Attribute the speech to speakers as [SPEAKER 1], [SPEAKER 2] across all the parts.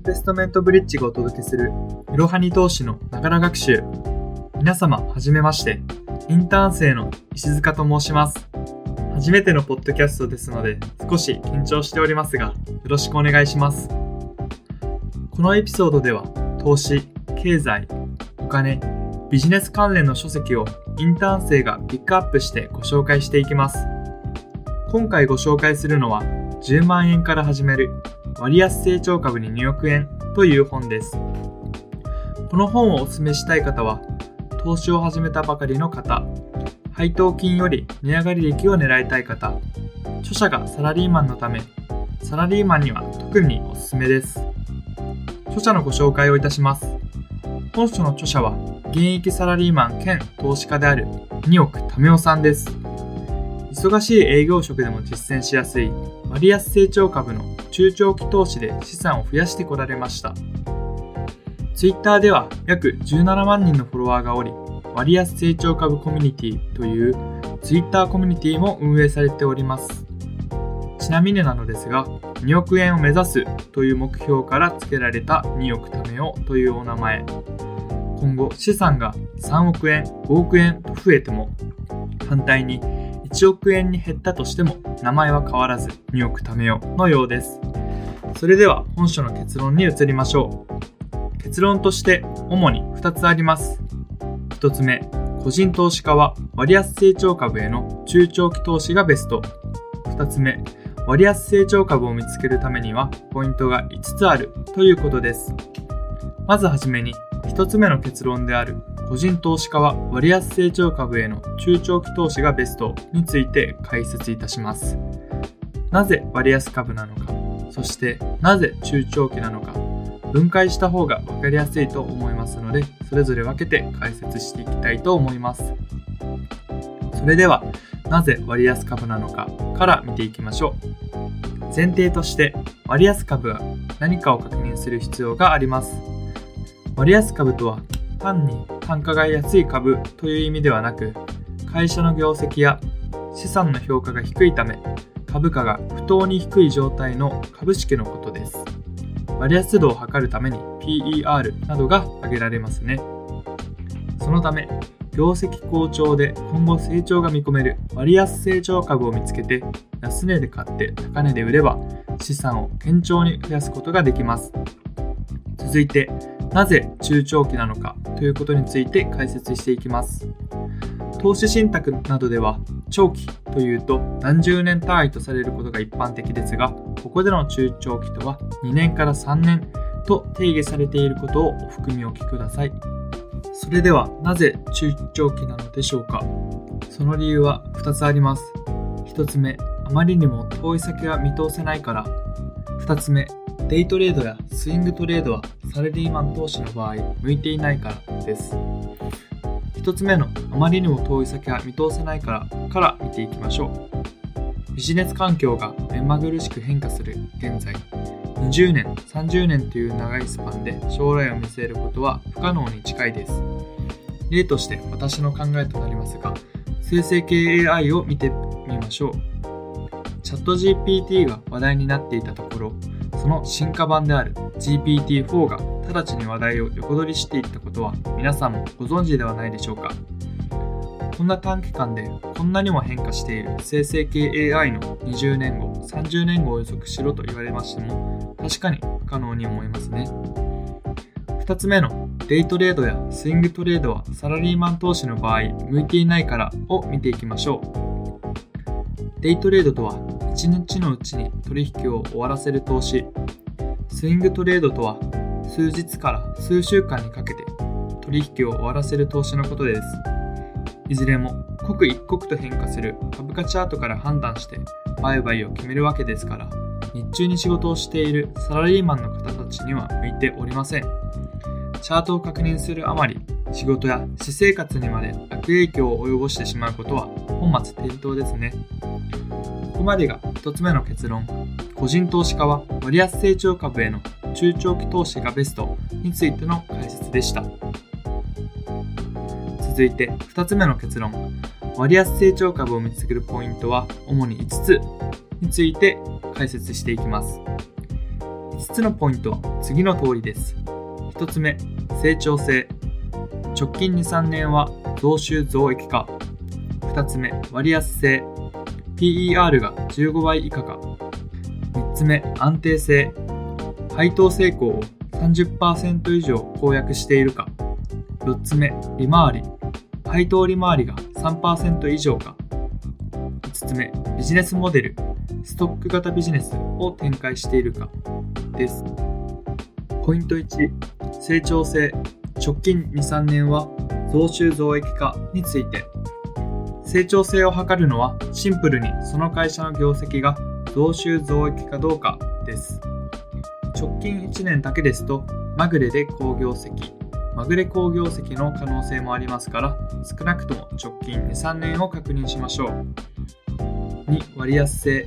[SPEAKER 1] ンベストメントブリッジがお届けするいろはに投資のながら学習。皆様はじめまして。インターン生の石塚と申します。初めてのポッドキャストですので少し緊張しておりますがよろしくお願いします。このエピソードでは投資経済お金ビジネス関連の書籍をインターン生がピックアップしてご紹介していきます。今回ご紹介するのは10万円から始める割安成長株に2億円という本です。この本をお勧めしたい方は、投資を始めたばかりの方、配当金より値上がり益を狙いたい方、著者がサラリーマンのため、サラリーマンには特におすすめです。著者のご紹介をいたします。本書の著者は、現役サラリーマン兼投資家である2億為夫さんです。忙しい営業職でも実践しやすい割安成長株の中長期投資で資産を増やしてこられました。Twitter では約17万人のフォロワーがおり、割安成長株コミュニティという Twitter コミュニティも運営されております。ちなみになのですが、2億円を目指すという目標から付けられた2億ためよというお名前。今後資産が3億円、5億円と増えても、反対に1億円に減ったとしても名前は変わらず2億貯めようのようです。それでは本書の結論に移りましょう。結論として主に2つあります。1つ目、個人投資家は割安成長株への中長期投資がベスト。2つ目、割安成長株を見つけるためにはポイントが5つあるということです。まずはじめに1つ目の結論である個人投資家は割安成長株への中長期投資がベストについて解説いたします。なぜ割安株なのか、そしてなぜ中長期なのか、分解した方が分かりやすいと思いますので、それぞれ分けて解説していきたいと思います。それでは、なぜ割安株なのかから見ていきましょう。前提として割安株は何かを確認する必要があります。割安株とは単に単価が安い株という意味ではなく、会社の業績や資産の評価が低いため、株価が不当に低い状態の株式のことです。割安度を測るために PER などが挙げられますね。そのため、業績好調で今後成長が見込める割安成長株を見つけて安値で買って高値で売れば資産を堅調に増やすことができます。続いて、なぜ中長期なのかということについて解説していきます。投資信託などでは長期というと何十年単位とされることが一般的ですが、ここでの中長期とは2年から3年と定義されていることをお含みおきください。それではなぜ中長期なのでしょうかその理由は2つあります。1つ目、あまりにも遠い先が見通せないから。2つ目、デイトレードやスイングトレードはサラリーマン投資の場合向いていないからです。1つ目のあまりにも遠い先は見通せないからから見ていきましょう。ビジネス環境が目まぐるしく変化する現在、20年、30年という長いスパンで将来を見据えることは不可能に近いです。例として私の考えとなりますが、生成系 AI を見てみましょう。チャット GPT が話題になっていたところ、その進化版である GPT-4 が直ちに話題を横取りしていったことは皆さんもご存知ではないでしょうかこんな短期間でこんなにも変化している生成系 AI の20年後、30年後を予測しろと言われましても確かに不可能に思いますね。2つ目のデイトレードやスイングトレードはサラリーマン投資の場合向いていないからを見ていきましょう。デイトレードとは1日のうちに取引を終わらせる投資。スイングトレードとは数日から数週間にかけて取引を終わらせる投資のことです。いずれも刻一刻と変化する株価チャートから判断して売買を決めるわけですから、日中に仕事をしているサラリーマンの方たちには向いておりません。チャートを確認するあまり、仕事や私生活にまで悪影響を及ぼしてしまうことは本末転倒ですね。ここまでが1つ目の結論。個人投資家は割安成長株への中長期投資がベストについての解説でした。続いて2つ目の結論。割安成長株を見つけるポイントは主に5つについて解説していきます。5つのポイントは次の通りです。1つ目、成長性。直近2、3年は増収増益化。2つ目、割安性。PER が15倍以下か。3つ目、安定性。配当成功を30%以上公約しているか。4つ目、利回り。配当利回りが3%以上か。5つ目、ビジネスモデル。ストック型ビジネスを展開しているか。です。ポイント1、成長性。直近2、3年は増収増益化について。成長性を測るのはシンプルにその会社の業績が増収増益かどうかです。直近1年だけですと、まぐれで好業績、まぐれ好業績の可能性もありますから、少なくとも直近2、3年を確認しましょう。2、割安性。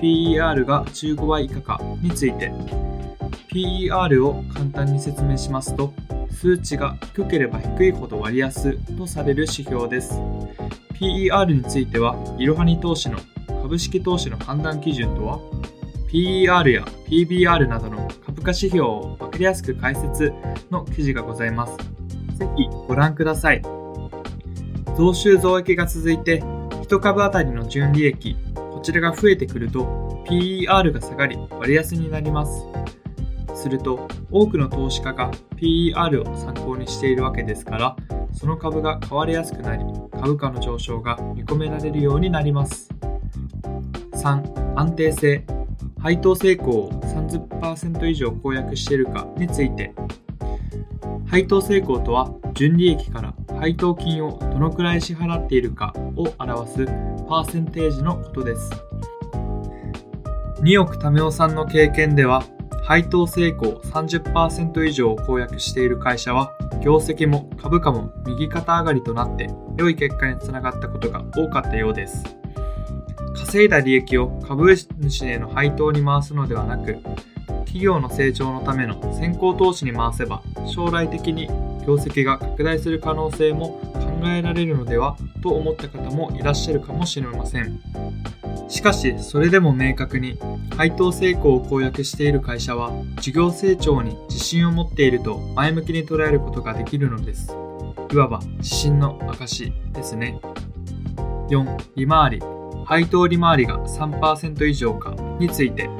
[SPEAKER 1] PER が15倍以下かについて。PER を簡単に説明しますと、数値が低ければ低いほど割安とされる指標です。PER については、いろはに投資の株式投資の判断基準とは、PER や PBR などの株価指標を分かりやすく解説の記事がございます。ぜひご覧ください。増収増益が続いて、1株当たりの純利益、こちらが増えてくると PER が下がり割安になります。すると、多くの投資家が PER を参考にしているわけですから、その株が買われやすくなり、株価の上昇が見込められるようになります。3. 安定性配当成功を30%以上公約しているかについて配当成功とは純利益から配当金をどのくらい支払っているかを表すパーセンテージのことです2億為夫さんの経験では配当成功30%以上を公約している会社は業績も株価も右肩上がりとなって良い結果につながったことが多かったようです稼いだ利益を株主への配当に回すのではなく、企業の成長のための先行投資に回せば、将来的に業績が拡大する可能性も考えられるのではと思った方もいらっしゃるかもしれません。しかし、それでも明確に配当成功を公約している会社は、事業成長に自信を持っていると前向きに捉えることができるのです。いわば自信の証ですね。4. 利回り配当利回りが3%以上かについて、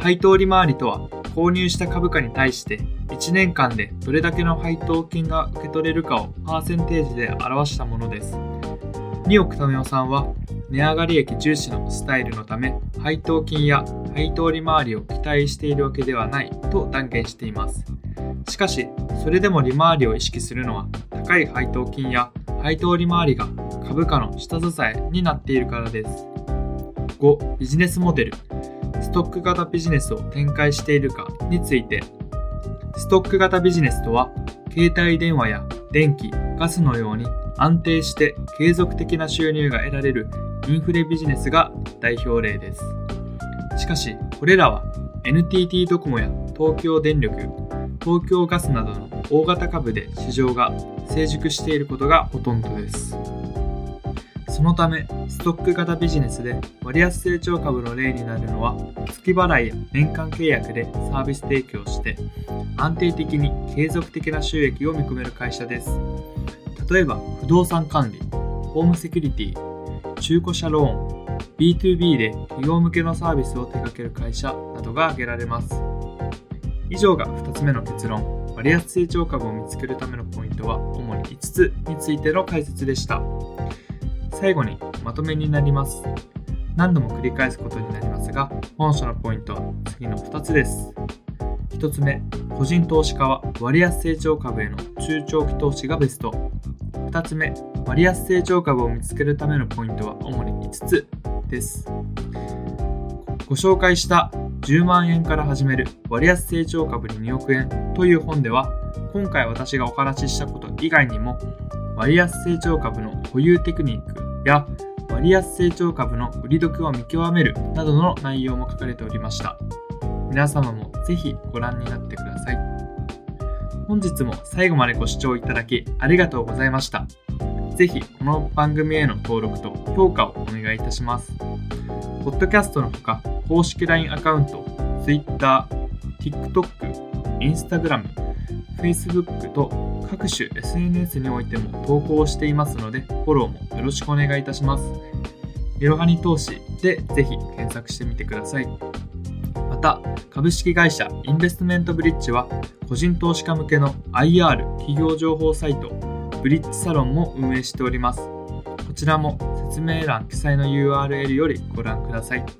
[SPEAKER 1] 配当利回りとは購入した株価に対して1年間でどれだけの配当金が受け取れるかをパーセンテージで表したものです。2億為夫さんは値上がり益重視のスタイルのため配当金や配当利回りを期待しているわけではないと断言しています。しかし、それでも利回りを意識するのは高い配当金や配当利回りが株価の下支えになっているからです。5. ビジネスモデル。ストック型ビジネスを展開しているかについて。ストック型ビジネスとは、携帯電話や電気、ガスのように安定して継続的な収入が得られるインフレビジネスが代表例です。しかし、これらは NTT ドコモや東京電力、東京ガスなどの大型株で市場が成熟していることがほとんどです。そのため、ストック型ビジネスで割安成長株の例になるのは、月払いや年間契約でサービス提供して、安定的に継続的な収益を見込める会社です。例えば、不動産管理、ホームセキュリティ、中古車ローン、B2B で企業向けのサービスを手掛ける会社などが挙げられます。以上が2つ目の結論。割安成長株を見つけるためのポイントは主に5つについての解説でした。最後にまとめになります。何度も繰り返すことになりますが、本書のポイントは次の2つです。1つ目、個人投資家は割安成長株への中長期投資がベスト。2つ目、割安成長株を見つけるためのポイントは主に5つです。ご紹介した10万円から始める割安成長株に2億円という本では、今回私がお話ししたこと以外にも、割安成長株の保有テクニックや割安成長株の売り得を見極めるなどの内容も書かれておりました。皆様もぜひご覧になってください。本日も最後までご視聴いただきありがとうございました。ぜひこの番組への登録と評価をお願いいたします。ポッドキャストのほか、公式 LINE アカウント、Twitter、TikTok、Instagram、Facebook と各種 SNS においても投稿していますので、フォローもよろしくお願いいたします。いろはに投資でぜひ検索してみてください。また、株式会社インベストメントブリッジは、個人投資家向けの IR 企業情報サイト、ブリッジサロンも運営しております。こちらも説明欄記載の URL よりご覧ください。